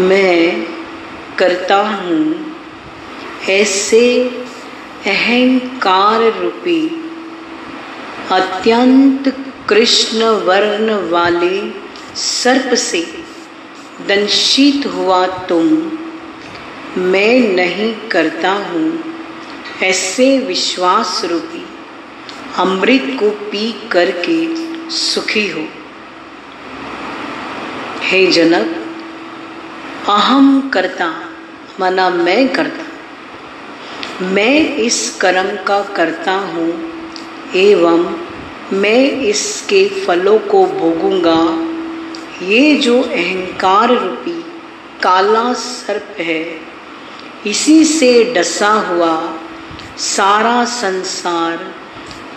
मैं करता हूँ ऐसे अहंकार रूपी, अत्यंत कृष्ण वर्ण वाले सर्प से दंशित हुआ तुम। मैं नहीं करता हूँ ऐसे विश्वास रूपी, अमृत को पी करके सुखी हो। हे जनक अहम करता, माना मैं करता। मैं इस कर्म का करता हूँ, एवं मैं इसके फलों को भोगूँगा। ये जो अहंकार रूपी काला सर्प है, इसी से डसा हुआ सारा संसार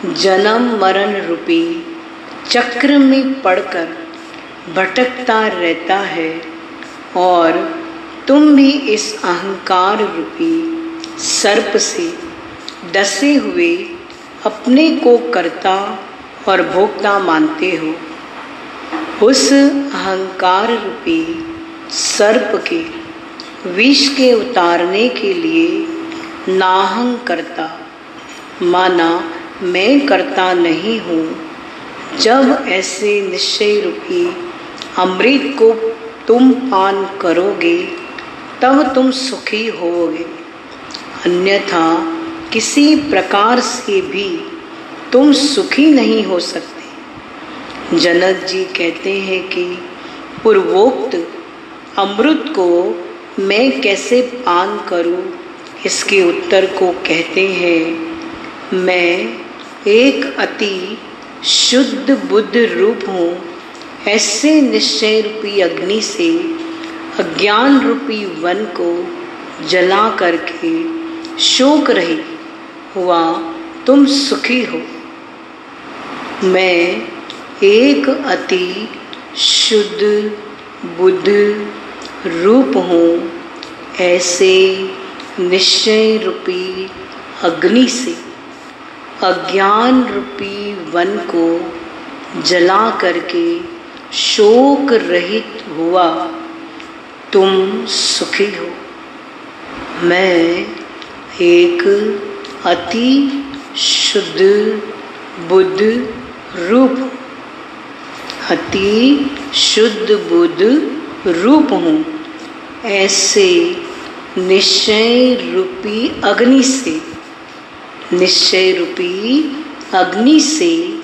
जन्म मरण रूपी चक्र में पड़कर भटकता रहता है। और तुम भी इस अहंकार रूपी सर्प से डसे हुए अपने को करता और भोक्ता मानते हो। उस अहंकार रूपी सर्प के विष के उतारने के लिए नाहं करता, माना मैं करता नहीं हूँ, जब ऐसे निश्चय रूपी अमृत को तुम पान करोगे, तब तुम सुखी होगे। अन्यथा किसी प्रकार से भी तुम सुखी नहीं हो सकते। जनक जी कहते हैं कि, पूर्वोक्त अमृत को मैं कैसे पान करूँ? इसके उत्तर को कहते हैं, मैं एक अति शुद्ध बुद्ध रूप हूँ। ऐसे निश्चय रूपी अग्नि से, अज्ञान रूपी वन को जला करके शोक रही, हुआ तुम सुखी हो। मैं एक अति शुद्ध, बुद्ध रूप हूँ, ऐसे निश्चय रूपी अग्नि से, अज्ञान रूपी वन को जला करके शोक रहित हुआ, तुम सुखी हो। मैं एक अति शुद्ध बुद्ध रूप, अति शुद्ध बुद्ध रूप हूँ। ऐसे निश्चय रूपी अग्नि से, निश्चय रूपी अग्नि से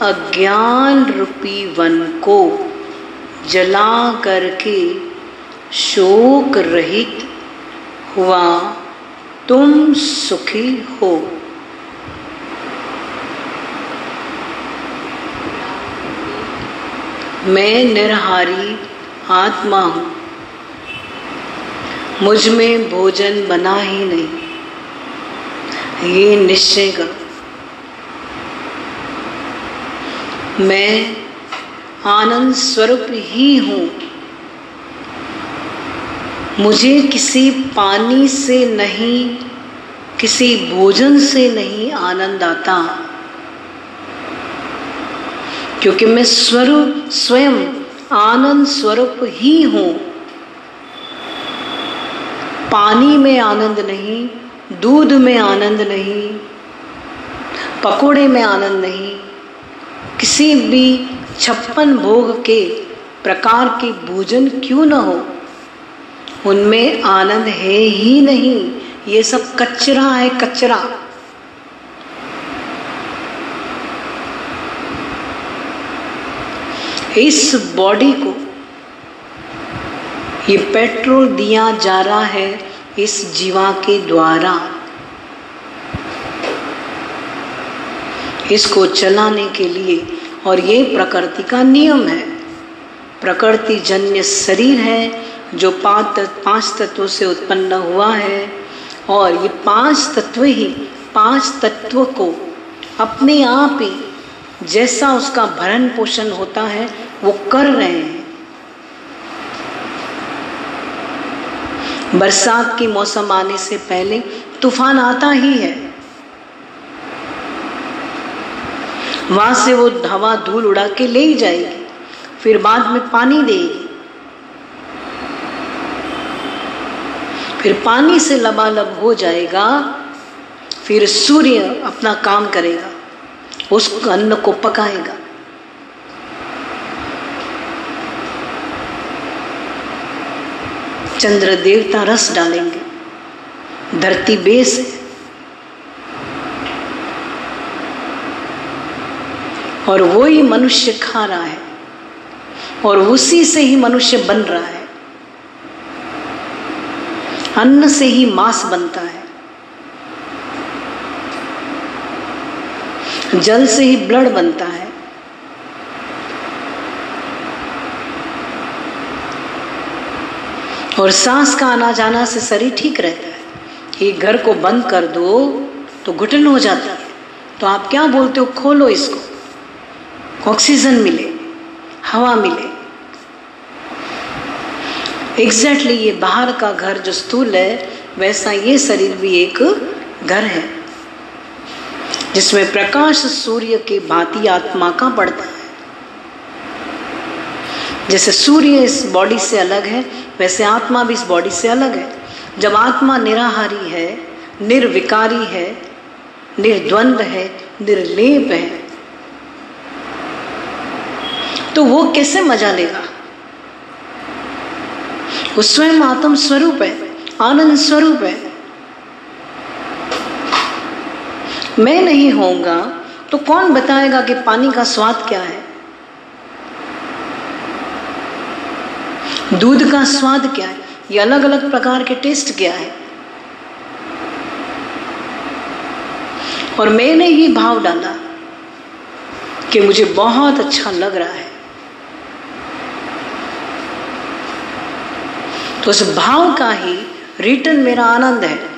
अज्ञान रूपी वन को जला करके शोक रहित हुआ, तुम सुखी हो। मैं निरहारी आत्मा हूँ। मुझमें भोजन बना ही नहीं। ये निश्चय करो मैं आनंद स्वरूप ही हूँ। मुझे किसी पानी से नहीं, किसी भोजन से नहीं आनंद आता। क्योंकि मैं स्वरूप, स्वयं आनंद स्वरूप ही हूँ। पानी में आनंद नहीं, दूध में आनंद नहीं, पकोड़े में आनंद नहीं किसी भी छप्पन भोग के प्रकार के भोजन क्यों न हो? उनमें आनंद है ही नहीं। ये सब कचरा है कचरा। इस बॉडी को ये पेट्रोल दिया जा रहा है इस जीवा के द्वारा। इसको चलाने के लिए। और ये प्रकृति का नियम है। प्रकृति जन्य शरीर है, जो पाँच पाँच तत्वों से उत्पन्न हुआ है। और ये पाँच तत्व ही, पाँच तत्व को अपने आप ही, जैसा उसका भरण पोषण होता है, वो कर रहे हैं। बरसात की मौसम आने से पहले तूफ़ान आता ही है। वहाँ से वो हवा धूल उड़ा के ले ही जाएगी, फिर बाद में पानी देगी। फिर पानी से लबालब हो जाएगा, फिर सूर्य अपना काम करेगा, उस अन्न को पकाएगा। चंद्र देवता रस डालेंगे, धरती बेस है और वो ही मनुष्य खा रहा है और उसी से ही मनुष्य बन रहा है। अन्न से ही मांस बनता है। जल से ही ब्लड बनता है। और सांस का आना जाना से शरीर ठीक रहता है। ये घर को बंद कर दो तो घुटन हो जाता है। तो आप क्या बोलते हो? खोलो इसको। ऑक्सीजन मिले, हवा मिले। एग्जैक्टली ये बाहर का घर जो स्थूल है, वैसा ये शरीर भी एक घर है, जिसमें प्रकाश सूर्य के भांति आत्मा का पड़ता है। जैसे सूर्य इस बॉडी से अलग है, वैसे आत्मा भी इस बॉडी से अलग है। जब आत्मा निराहारी है, निर्विकारी है, निर्द्वंद है, निर्लेप है तो वो कैसे मज़ा लेगा? वो स्वयं आत्म स्वरूप है, आनंद स्वरूप है। मैं नहीं होऊँगा तो कौन बताएगा कि पानी का स्वाद क्या है? दूध का स्वाद क्या है? ये अलग अलग प्रकार के टेस्ट क्या है? और मैंने ही भाव डाला कि मुझे बहुत अच्छा लग रहा है। तो उस भाव का ही रिटर्न मेरा आनंद है।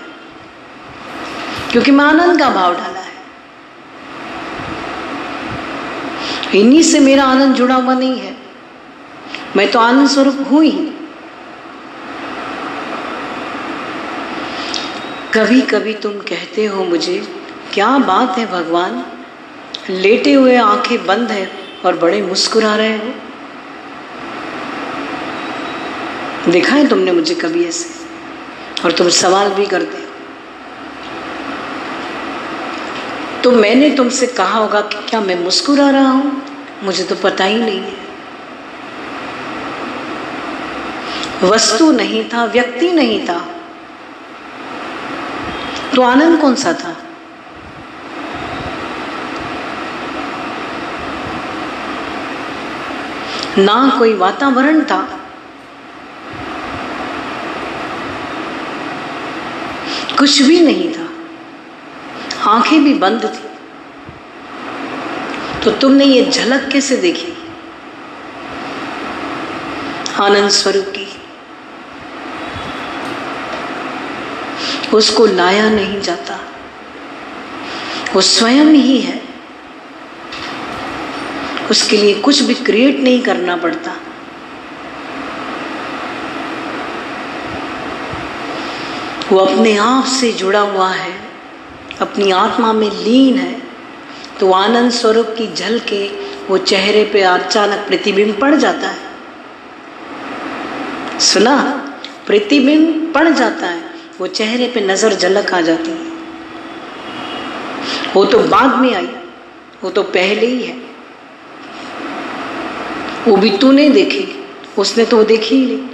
क्योंकि मैं आनंद का भाव डाला है। इन्हीं से मेरा आनंद जुड़ा हुआ नहीं है। मैं तो आनंद स्वरूप हूँ ही। कभी कभी तुम कहते हो मुझे, क्या बात है भगवान? लेटे हुए आँखें बंद है और बड़े मुस्कुरा रहे हो। देखा है तुमने मुझे कभी ऐसे? और तुम सवाल भी करते तो मैंने तुमसे कहा होगा कि क्या मैं मुस्कुरा रहा हूँ? मुझे तो पता ही नहीं है। वस्तु नहीं था, व्यक्ति नहीं था। तो आनंद कौन सा था? ना कोई वातावरण था। कुछ भी नहीं था। आँखें भी बंद थी। तो तुमने ये झलक कैसे देखी? आनंद स्वरूप की। उसको लाया नहीं जाता। वो स्वयं ही है। उसके लिए कुछ भी क्रिएट नहीं करना पड़ता। वो अपने आप से जुड़ा हुआ है, अपनी आत्मा में लीन है तो आनंद स्वरूप की झल के वो चेहरे पे अचानक प्रतिबिंब पड़ जाता है। सुना? प्रतिबिंब पड़ जाता है, वो चेहरे पे नज़र झलक आ जाती है। वो तो बाद में आई, वो तो पहले ही है। वो भी तूने देखी, उसने तो देखी ही नहीं।